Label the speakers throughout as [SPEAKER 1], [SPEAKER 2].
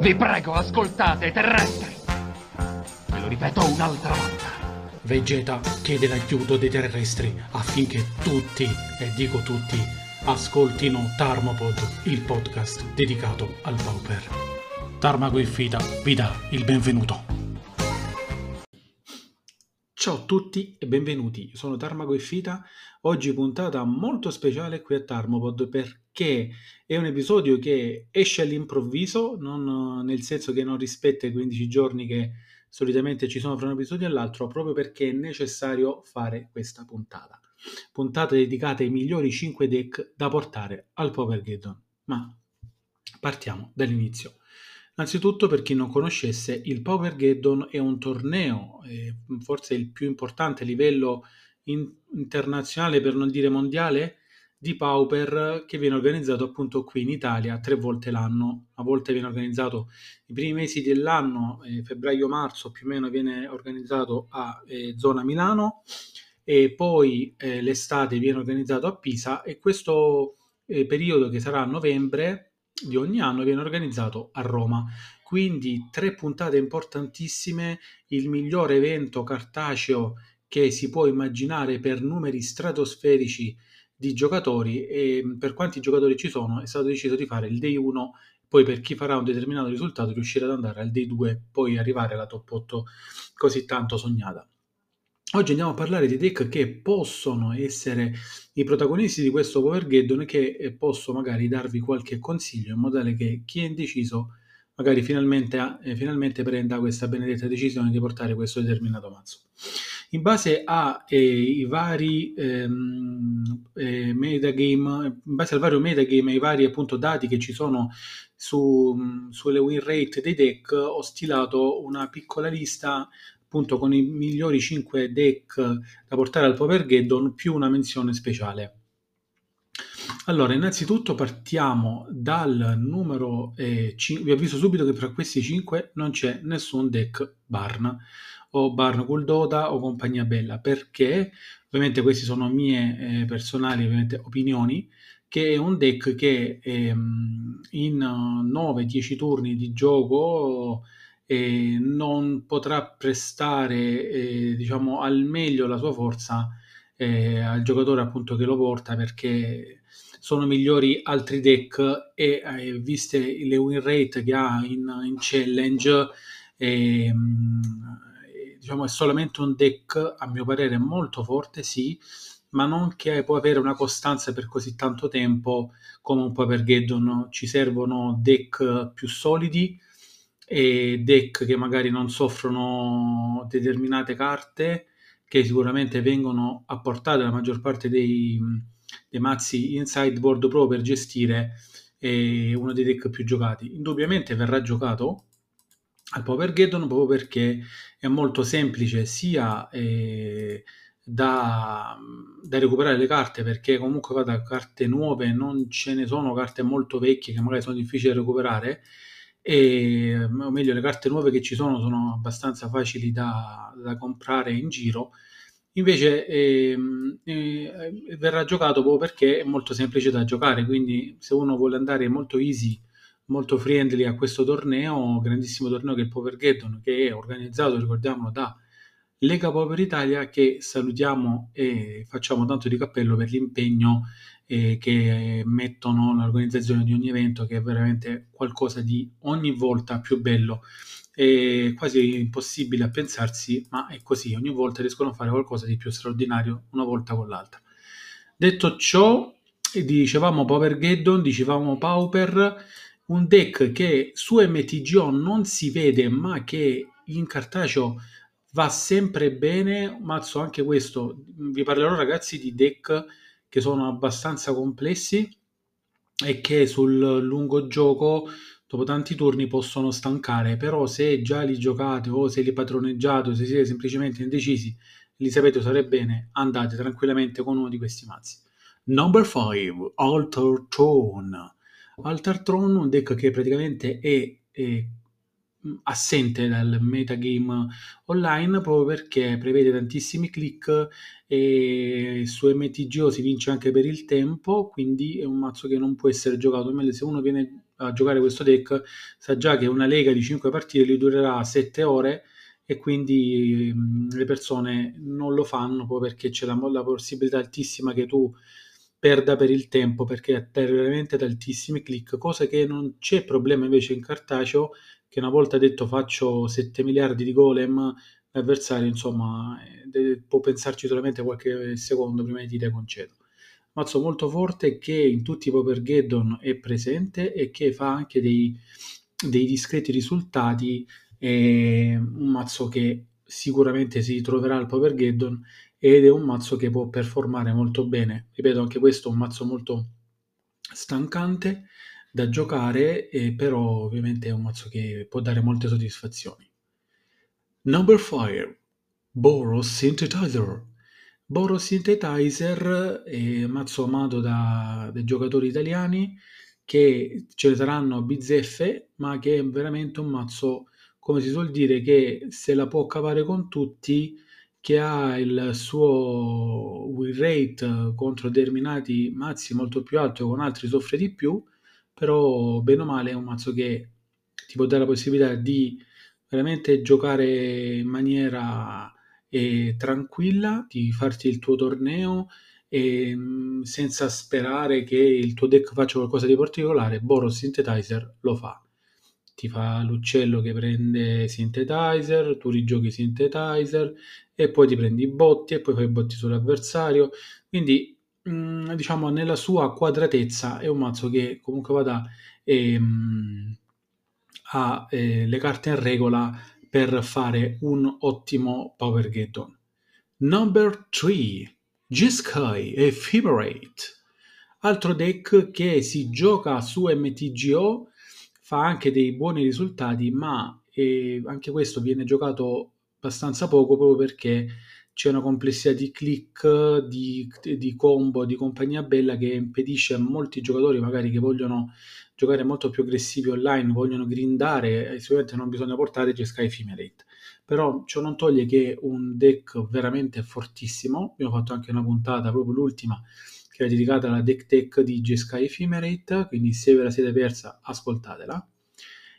[SPEAKER 1] Vi prego, ascoltate, terrestri! Ve lo ripeto un'altra volta.
[SPEAKER 2] Vegeta chiede l'aiuto dei terrestri affinché tutti, e dico tutti, ascoltino Tarmopod, il podcast dedicato al Pauper. Tarmago Infida vi dà il benvenuto. Ciao a tutti e benvenuti, sono Tarmago e Fita. Oggi puntata molto speciale qui a Tarmopod perché è un episodio che esce all'improvviso, non nel senso che non rispetta i 15 giorni che solitamente ci sono fra un episodio e l'altro, proprio perché è necessario fare questa puntata. Puntata dedicata ai migliori 5 deck da portare al Power Geddon. Ma partiamo dall'inizio. Innanzitutto, per chi non conoscesse, il Power Geddon è un torneo, eh, forse il più importante a livello in- internazionale, per non dire mondiale, di Pauper che viene organizzato appunto qui in Italia tre volte l'anno. A volte viene organizzato i primi mesi dell'anno, eh, febbraio-marzo più o meno viene organizzato a eh, zona Milano e poi eh, l'estate viene organizzato a Pisa e questo eh, periodo che sarà a novembre di ogni anno viene organizzato a Roma. Quindi tre puntate importantissime, il migliore evento cartaceo che si può immaginare per numeri stratosferici di giocatori e per quanti giocatori ci sono è stato deciso di fare il day 1 poi per chi farà un determinato risultato riuscire ad andare al day 2 poi arrivare alla top 8 così tanto sognata Oggi andiamo a parlare di deck che possono essere i protagonisti di questo Power Geddon e che eh, posso magari darvi qualche consiglio in modo tale che chi è indeciso magari finalmente, eh, finalmente prenda questa benedetta decisione di portare questo determinato mazzo. In base ai eh, vari ehm, eh, metagame, in base al vario metagame e ai vari appunto dati che ci sono su, sulle win rate dei deck, ho stilato una piccola lista appunto con i migliori 5 deck da portare al Power Geddon più una menzione speciale. Allora, innanzitutto partiamo dal numero eh, 5. Vi avviso subito che fra questi 5 non c'è nessun deck Barn o Barn Dota o compagnia bella, perché ovviamente queste sono mie eh, personali opinioni, che è un deck che ehm, in 9-10 turni di gioco eh, non potrà prestare eh, diciamo al meglio la sua forza eh, al giocatore appunto che lo porta perché sono migliori altri deck e eh, viste le win rate che ha in, in challenge ehm, diciamo è solamente un deck a mio parere molto forte sì ma non che può avere una costanza per così tanto tempo come un Power Geddon ci servono deck più solidi e deck che magari non soffrono determinate carte che sicuramente vengono apportate la maggior parte dei, dei mazzi in sideboard pro per gestire eh, uno dei deck più giocati. Indubbiamente verrà giocato al Power Geddon proprio perché è molto semplice sia eh, da, da, recuperare le carte perché comunque va da carte nuove, non ce ne sono carte molto vecchie che magari sono difficili da recuperare e, o meglio le carte nuove che ci sono sono abbastanza facili da, da comprare in giro. Invece eh, eh, verrà giocato proprio perché è molto semplice da giocare quindi se uno vuole andare molto easy molto friendly a questo torneo grandissimo torneo che è il Power Geddon che è organizzato ricordiamolo da Lega Power Italia che salutiamo e facciamo tanto di cappello per l'impegno eh, che mettono l'organizzazione di ogni evento che è veramente qualcosa di ogni volta più bello. È quasi impossibile a pensarsi ma è così ogni volta riescono a fare qualcosa di più straordinario una volta con l'altra. Detto ciò dicevamo Power Geddon dicevamo Pauper un deck che su MTGO non si vede ma che in cartaceo va sempre bene mazzo anche questo vi parlerò ragazzi di deck che sono abbastanza complessi e che sul lungo gioco dopo tanti turni possono stancare, però se già li giocate o se li padroneggiate o se siete semplicemente indecisi, li sapete usare bene, andate tranquillamente con uno di questi mazzi. Number 5, Altar Throne. Altar Throne, un deck che praticamente è, è assente dal metagame online proprio perché prevede tantissimi click e su MTGO si vince anche per il tempo quindi è un mazzo che non può essere giocato. Meglio se uno viene a giocare questo deck sa già che una lega di 5 partite gli durerà 7 ore e quindi mh, le persone non lo fanno proprio perché c'è la, la possibilità altissima che tu perda per il tempo perché è veramente ad altissimi click, cosa che non c'è problema invece in cartaceo che una volta detto faccio 7 miliardi di golem, l'avversario insomma eh, può pensarci solamente qualche secondo prima di dire concedo. Mazzo molto forte che in tutti i Power Geddon è presente e che fa anche dei, dei discreti risultati. È un mazzo che sicuramente si troverà al Power Geddon ed è un mazzo che può performare molto bene. Ripeto, anche questo è un mazzo molto stancante da giocare, eh, però ovviamente è un mazzo che può dare molte soddisfazioni. Number 5 Boros Synthetizer Boros Synthetizer è un mazzo amato da, dai giocatori italiani che ce ne saranno bizzeffe, ma che è veramente un mazzo, come si suol dire, che se la può cavare con tutti, che ha il suo win rate contro determinati mazzi molto più alto e con altri soffre di più, però bene o male è un mazzo che ti può dare la possibilità di veramente giocare in maniera eh, tranquilla, di farti il tuo torneo e mm, senza sperare che il tuo deck faccia qualcosa di particolare, Boros Synthetizer lo fa. Ti fa l'uccello che prende Synthetizer, tu rigiochi Synthetizer e poi ti prendi i botti e poi fai i botti sull'avversario. Quindi Mm, diciamo nella sua quadratezza è un mazzo che comunque vada ehm, ha eh, le carte in regola per fare un ottimo Power Geddon. Number 3 G-Sky Ephemerate altro deck che si gioca su MTGO fa anche dei buoni risultati ma eh, anche questo viene giocato abbastanza poco proprio perché c'è una complessità di click, di, di combo, di compagnia bella che impedisce a molti giocatori magari che vogliono giocare molto più aggressivi online, vogliono grindare, sicuramente non bisogna portare Jeskai Ephemerate. Però ciò non toglie che un deck veramente fortissimo. Abbiamo fatto anche una puntata, proprio l'ultima, che era dedicata alla deck tech di Jeskai Ephemerate, quindi se ve la siete persa, ascoltatela.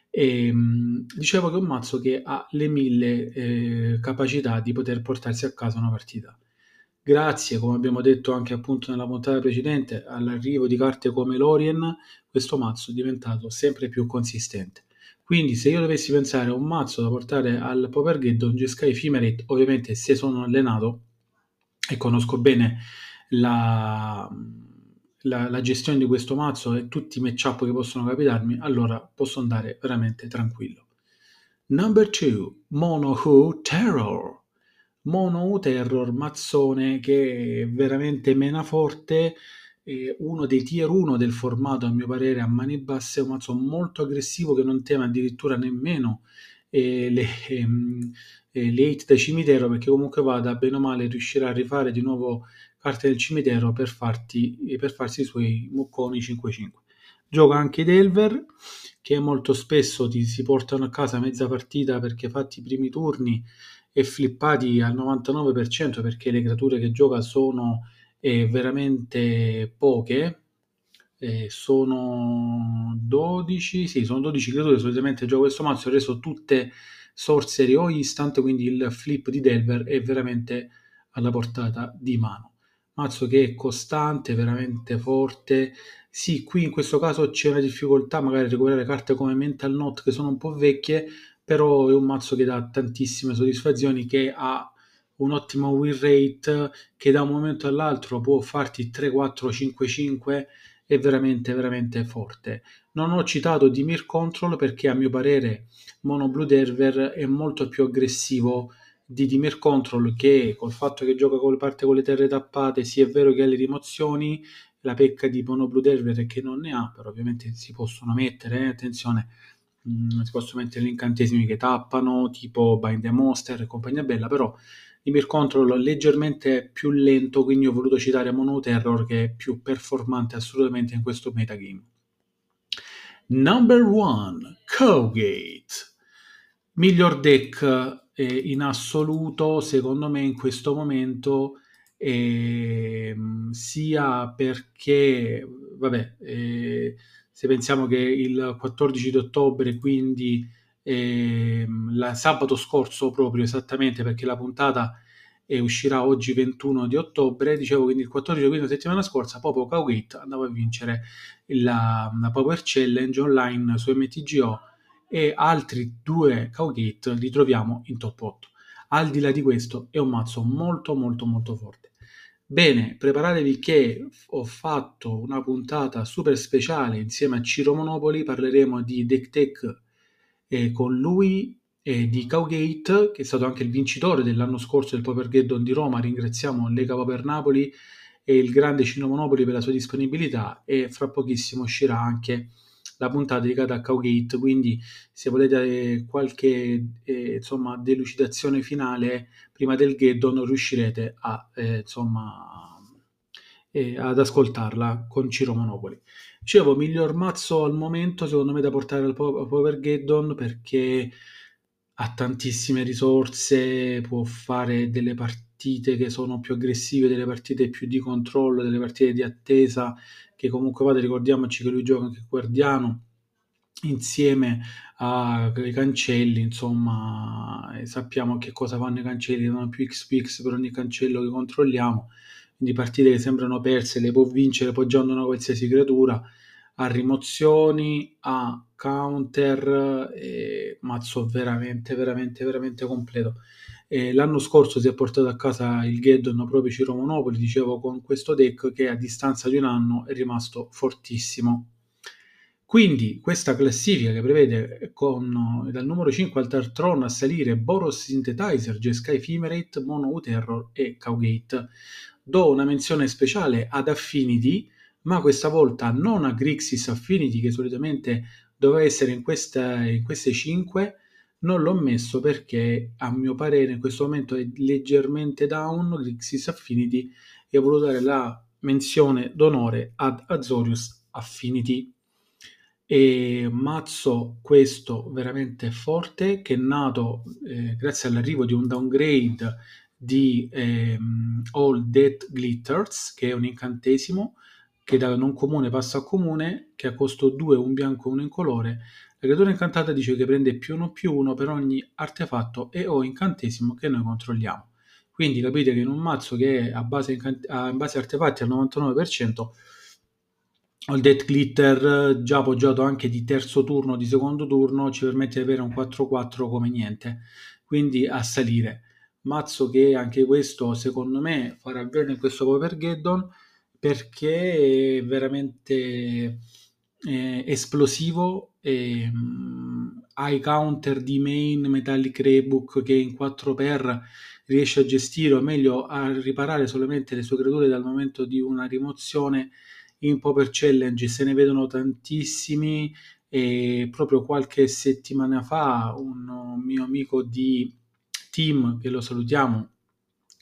[SPEAKER 2] E, ehm, dicevo che è un mazzo che ha le mille eh, capacità di poter portarsi a casa una partita. Grazie, come abbiamo detto anche appunto nella puntata precedente, all'arrivo di carte come Lorien, questo mazzo è diventato sempre più consistente. Quindi se io dovessi pensare a un mazzo da portare al Grid, Jeskai Ephemerate, ovviamente se sono allenato e conosco bene la, la, la, gestione di questo mazzo e tutti i matchup che possono capitarmi, allora posso andare veramente tranquillo. Number 2, Mono Who Terror. Mono Who Terror, mazzone che è veramente mena forte, eh, uno dei tier 1 del formato a mio parere a mani basse, un mazzo molto aggressivo che non teme addirittura nemmeno eh, le, ehm, eh, le hit da cimitero perché comunque vada bene o male riuscirà a rifare di nuovo carte del cimitero per, farti, per farsi i suoi mucconi 5-5. Gioca anche Delver, che molto spesso ti si portano a casa mezza partita perché fatti i primi turni e flippati al 99% perché le creature che gioca sono eh, veramente poche. Eh, sono 12, sì, sono 12 creature. Solitamente gioco questo mazzo, ho reso tutte sorcery o instant, quindi il flip di Delver è veramente alla portata di mano mazzo che è costante, veramente forte. Sì, qui in questo caso c'è una difficoltà magari a recuperare carte come Mental Note che sono un po' vecchie, però è un mazzo che dà tantissime soddisfazioni, che ha un ottimo win rate, che da un momento all'altro può farti 3, 4, 5, 5, è veramente, veramente forte. Non ho citato Dimir Control perché a mio parere Mono Blue Derver è molto più aggressivo di Dimir Control che col fatto che gioca con parte con le terre tappate, sì è vero che ha le rimozioni, la pecca di Mono Blue Delver che non ne ha, però ovviamente si possono mettere, eh, attenzione, mh, mm, si possono mettere gli incantesimi che tappano, tipo Bind the Monster e compagnia bella, però Dimir Control leggermente più lento, quindi ho voluto citare Mono Terror che è più performante assolutamente in questo metagame. Number 1, Cowgate. Miglior deck eh, in assoluto, secondo me, in questo momento, eh, sia perché, vabbè, eh, se pensiamo che il 14 di ottobre, quindi eh, la, sabato scorso proprio esattamente, perché la puntata uscirà oggi 21 di ottobre, dicevo quindi il 14 quindi la settimana scorsa, Popo Cowgate andava a vincere la, la Power Challenge online su MTGO e altri due Cowgate li troviamo in top 8. Al di là di questo è un mazzo molto molto molto forte. Bene, preparatevi che ho fatto una puntata super speciale insieme a Ciro Monopoli, parleremo di Deck Tech eh, con lui e di Cowgate, che è stato anche il vincitore dell'anno scorso del Powergeddon di Roma, ringraziamo Lega Power Napoli e il grande Ciro Monopoli per la sua disponibilità e fra pochissimo uscirà anche la puntata dedicata a Cowgate, quindi se volete qualche eh, insomma, delucidazione finale prima del Geddon riuscirete a, eh, insomma, eh, ad ascoltarla con Ciro Monopoli. Dicevo, miglior mazzo al momento secondo me da portare al Power Geddon perché ha tantissime risorse, può fare delle partite che sono più aggressive, delle partite più di controllo, delle partite di attesa che comunque vada, ricordiamoci che lui gioca anche guardiano insieme ai cancelli, insomma, sappiamo che cosa fanno i cancelli, danno più XPX per ogni cancello che controlliamo, quindi partite che sembrano perse le può vincere poggiando una qualsiasi creatura, a rimozioni, a counter, eh, mazzo veramente, veramente, veramente completo. Eh, l'anno scorso si è portato a casa il Geddon proprio Ciro Monopoli, dicevo, con questo deck che a distanza di un anno è rimasto fortissimo. Quindi questa classifica che prevede con, dal numero 5 al Tartron a salire Boros Synthetizer, Jeskai Ephemerate, Mono U-Terror e Cowgate. Do una menzione speciale ad Affinity, ma questa volta non a Grixis Affinity che solitamente doveva essere in, questa, in queste 5, non l'ho messo perché a mio parere in questo momento è leggermente down Grixis Affinity e ho voluto dare la menzione d'onore ad Azorius Affinity. E mazzo questo veramente forte che è nato eh, grazie all'arrivo di un downgrade di ehm, All Death Glitters che è un incantesimo che da non comune passa a comune che a costo 2 un bianco e uno incolore la creatura incantata dice che prende più uno più uno per ogni artefatto e o incantesimo che noi controlliamo. Quindi capite che in un mazzo che è a base, incant- a base artefatti al 99%, ho il Death Glitter già appoggiato anche di terzo turno, di secondo turno, ci permette di avere un 4-4 come niente. Quindi a salire. Mazzo che anche questo secondo me farà bene in questo Power Geddon perché è veramente eh, esplosivo e mh, hai counter di main Metallic Raybook che in 4x riesce a gestire o meglio a riparare solamente le sue creature dal momento di una rimozione in Power Challenge. Se ne vedono tantissimi e proprio qualche settimana fa un mio amico di team che lo salutiamo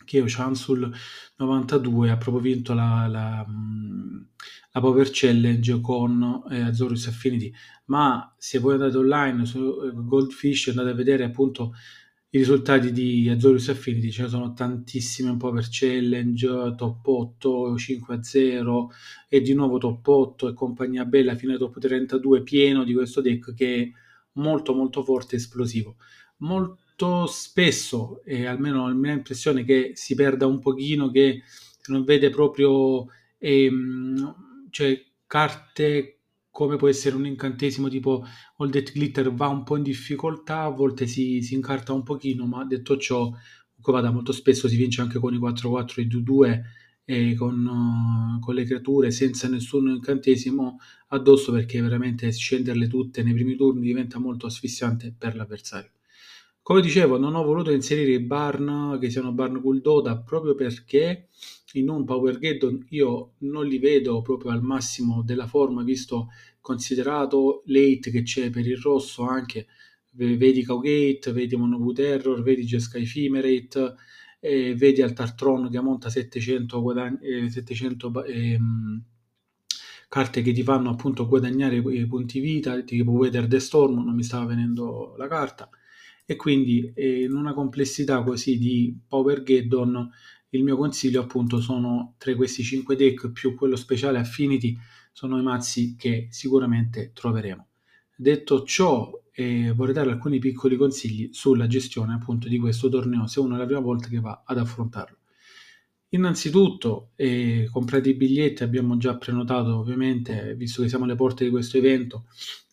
[SPEAKER 2] che è Chansul 92 ha proprio vinto la, la, la Power Challenge con eh, Azorius Affinity ma se voi andate online su eh, Goldfish andate a vedere appunto i risultati di Azorius Affinity ce ne sono tantissime un po' per challenge top 8 5 a 0 e di nuovo top 8 e compagnia bella fino ai top 32 pieno di questo deck che è molto molto forte e esplosivo molto spesso e almeno la mia impressione che si perda un pochino che non vede proprio ehm, cioè carte come può essere un incantesimo tipo All That Glitter va un po' in difficoltà, a volte si, si incarta un pochino, ma detto ciò, comunque vada molto spesso si vince anche con i 4-4 e 2-2 e con, con, le creature senza nessun incantesimo addosso perché veramente scenderle tutte nei primi turni diventa molto asfissiante per l'avversario. Come dicevo, non ho voluto inserire i Barn che siano Barn Guldoda proprio perché in un Power Geddon io non li vedo proprio al massimo della forma, visto considerato late che c'è per il rosso anche, vedi Cowgate, vedi Monobu Terror, vedi Jeskai Ephemerate, eh, vedi Altartron che monta 700, guadagn- eh, 700 ehm, carte che ti fanno appunto guadagnare punti vita, tipo Weather the Storm, non mi stava venendo la carta, e quindi eh, in una complessità così di Power Geddon il mio consiglio appunto sono tra questi 5 deck più quello speciale Affinity sono i mazzi che sicuramente troveremo. Detto ciò, eh, vorrei dare alcuni piccoli consigli sulla gestione appunto di questo torneo se uno è la prima volta che va ad affrontarlo. Innanzitutto, eh, comprate i biglietti, abbiamo già prenotato ovviamente, visto che siamo alle porte di questo evento,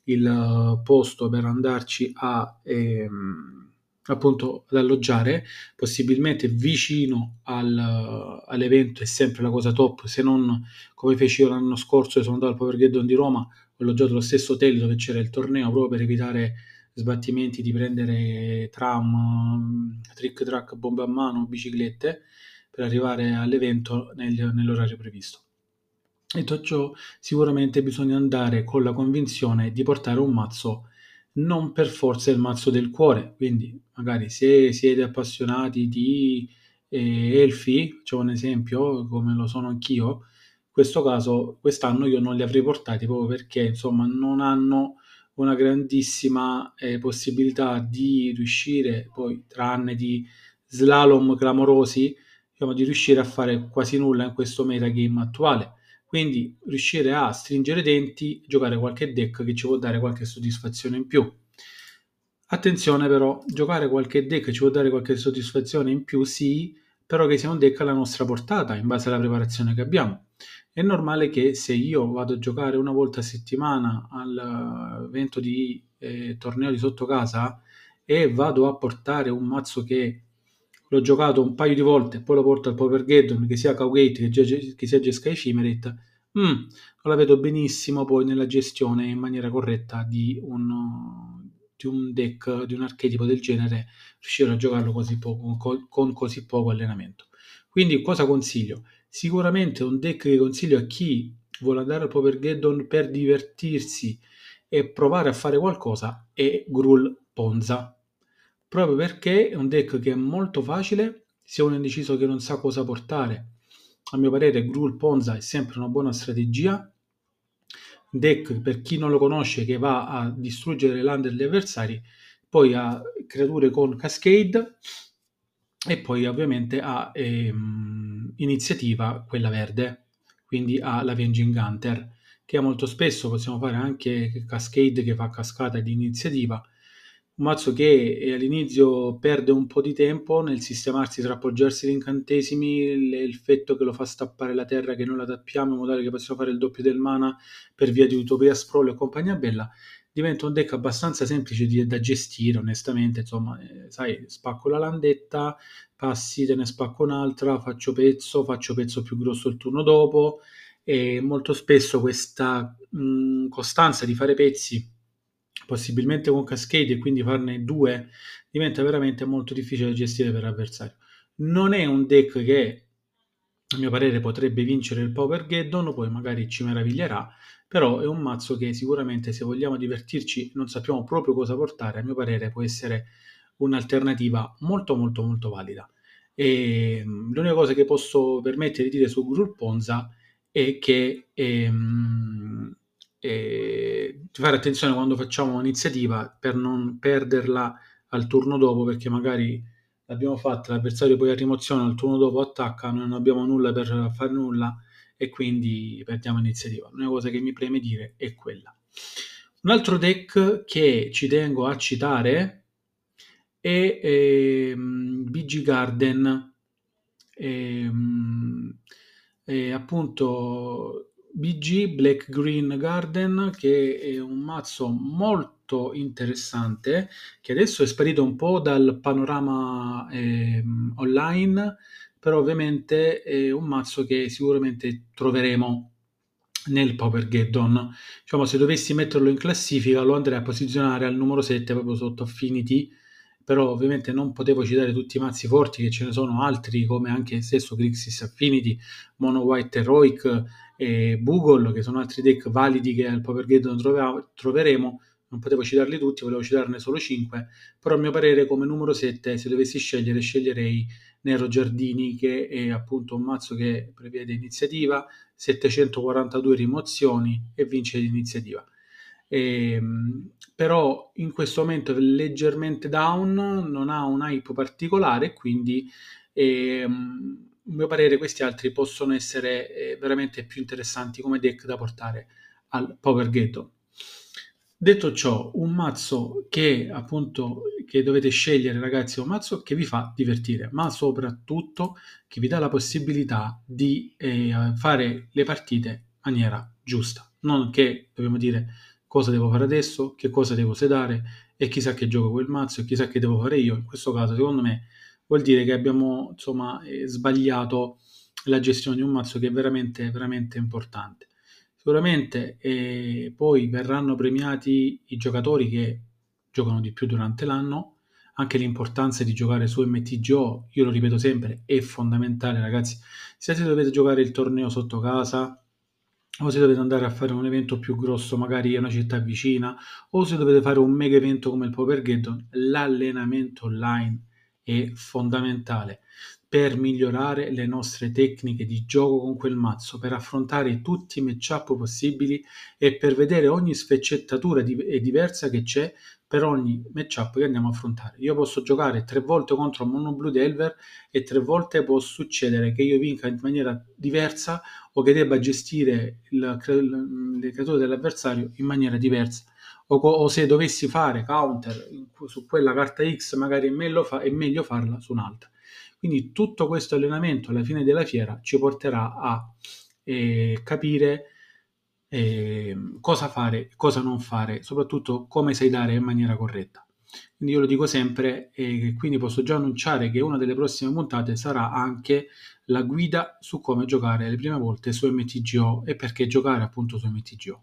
[SPEAKER 2] il uh, posto per andarci a ehm, appunto ad alloggiare, possibilmente vicino al, all'evento è sempre la cosa top, se non come feci io l'anno scorso, sono andato al Powergeddon di Roma, ho alloggiato lo stesso hotel dove c'era il torneo proprio per evitare sbattimenti di prendere tram, trick track, bombe a mano, biciclette per arrivare all'evento nel, nell'orario previsto. Detto ciò, sicuramente bisogna andare con la convinzione di portare un mazzo non per forza il mazzo del cuore, quindi magari se siete appassionati di eh, elfi, facciamo un esempio, come lo sono anch'io, in questo caso quest'anno io non li avrei portati proprio perché insomma non hanno una grandissima eh, possibilità di riuscire, poi tranne di slalom clamorosi, diciamo, di riuscire a fare quasi nulla in questo metagame attuale. Quindi riuscire a stringere i denti, giocare qualche deck che ci può dare qualche soddisfazione in più. Attenzione però, giocare qualche deck ci può dare qualche soddisfazione in più, sì, però che sia un deck alla nostra portata, in base alla preparazione che abbiamo. È normale che se io vado a giocare una volta a settimana all'evento di eh, torneo di sotto casa e vado a portare un mazzo che l'ho giocato un paio di volte, poi lo porto al Power Geddon, che sia Cowgate, che, che sia Jeskai Ephemerate, mm, non la vedo benissimo poi nella gestione in maniera corretta di un, di un deck, di un archetipo del genere, riuscire a giocarlo così poco, con, con così poco allenamento. Quindi cosa consiglio? Sicuramente un deck che consiglio a chi vuole andare al Power Geddon per divertirsi e provare a fare qualcosa è Grul Ponza proprio perché è un deck che è molto facile, se uno è indeciso che non sa cosa portare. A mio parere Gruul Ponza è sempre una buona strategia. Deck per chi non lo conosce che va a distruggere le land degli avversari, poi ha creature con Cascade e poi ovviamente ha ehm, iniziativa quella verde, quindi ha la Venging Hunter che molto spesso possiamo fare anche Cascade che fa cascata di iniziativa un mazzo che eh, all'inizio perde un po' di tempo nel sistemarsi tra appoggiarsi gli incantesimi, l'effetto che lo fa stappare la terra che noi la tappiamo in modo tale che possiamo fare il doppio del mana per via di Utopia Sprawl e compagnia bella, diventa un deck abbastanza semplice di, da gestire onestamente, insomma, eh, sai, spacco la landetta, passi, te ne spacco un'altra, faccio pezzo, faccio pezzo più grosso il turno dopo. E molto spesso questa mh, costanza di fare pezzi possibilmente con cascade e quindi farne due, diventa veramente molto difficile da gestire per l'avversario. Non è un deck che, a mio parere, potrebbe vincere il Power Geddon, poi magari ci meraviglierà, però è un mazzo che sicuramente se vogliamo divertirci non sappiamo proprio cosa portare, a mio parere può essere un'alternativa molto molto molto valida. E l'unica cosa che posso permettere di dire su Grul Ponza è che ehm, e fare attenzione quando facciamo un'iniziativa per non perderla al turno dopo perché magari l'abbiamo fatta, l'avversario poi a rimozione al turno dopo attacca, non abbiamo nulla per fare nulla e quindi perdiamo l'iniziativa. L'unica cosa che mi preme dire è quella. Un altro deck che ci tengo a citare è ehm, BG Garden. Ehm, e appunto BG Black Green Garden che è un mazzo molto interessante che adesso è sparito un po' dal panorama eh, online però ovviamente è un mazzo che sicuramente troveremo nel Power Geddon. Diciamo se dovessi metterlo in classifica lo andrei a posizionare al numero 7 proprio sotto Affinity però ovviamente non potevo citare tutti i mazzi forti che ce ne sono altri come anche stesso Grixis Affinity, Mono White Heroic e Google che sono altri deck validi che al Power Gate troveremo. Non potevo citarli tutti, volevo citarne solo 5 però a mio parere come numero 7 se dovessi scegliere sceglierei Nero Giardini che è appunto un mazzo che prevede iniziativa 742 rimozioni e vince l'iniziativa. E, ehm, però in questo momento è leggermente down, non ha un hype particolare, quindi eh, mio parere questi altri possono essere eh, veramente più interessanti come deck da portare al Power Ghetto. Detto ciò, un mazzo che appunto che dovete scegliere ragazzi è un mazzo che vi fa divertire, ma soprattutto che vi dà la possibilità di eh, fare le partite in maniera giusta, non che dobbiamo dire cosa devo fare adesso, che cosa devo sedare e chissà che gioco quel mazzo e chissà che devo fare io. In questo caso, secondo me, vuol dire che abbiamo insomma eh, sbagliato la gestione di un mazzo che è veramente veramente importante. Sicuramente eh, poi verranno premiati i giocatori che giocano di più durante l'anno, anche l'importanza di giocare su MTGO, io lo ripeto sempre, è fondamentale ragazzi, se dovete giocare il torneo sotto casa, o se dovete andare a fare un evento più grosso, magari in una città vicina, o se dovete fare un mega evento come il Power Geddon, l'allenamento online è fondamentale per migliorare le nostre tecniche di gioco con quel mazzo, per affrontare tutti i matchup possibili e per vedere ogni sfaccettatura di- diversa che c'è per ogni matchup che andiamo a affrontare. Io posso giocare tre volte contro Mono Blue Delver e tre volte può succedere che io vinca in maniera diversa o che debba gestire il, le creature dell'avversario in maniera diversa. O, o, se dovessi fare counter su quella carta X, magari è meglio, fa, è meglio farla su un'altra. Quindi tutto questo allenamento alla fine della fiera ci porterà a eh, capire eh, cosa fare, cosa non fare, soprattutto come sai dare in maniera corretta. Quindi io lo dico sempre e quindi posso già annunciare che una delle prossime puntate sarà anche la guida su come giocare le prime volte su MTGO e perché giocare appunto su MTGO.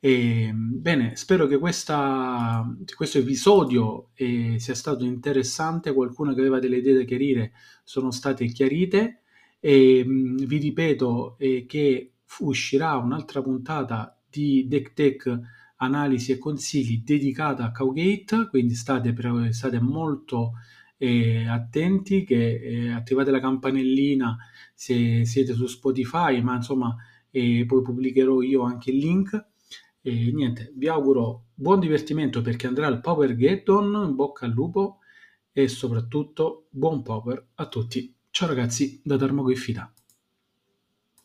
[SPEAKER 2] E, bene, spero che questa, questo episodio eh, sia stato interessante, qualcuno che aveva delle idee da chiarire sono state chiarite. E mh, vi ripeto eh, che uscirà un'altra puntata di Deck Tech analisi e consigli dedicata a Cowgate, quindi state, state molto eh, attenti che eh, attivate la campanellina se siete su Spotify, ma insomma eh, poi pubblicherò io anche il link e niente, vi auguro buon divertimento per chi andrà al Power Geddon, in bocca al lupo e soprattutto buon power a tutti. Ciao ragazzi da Darmo Fida.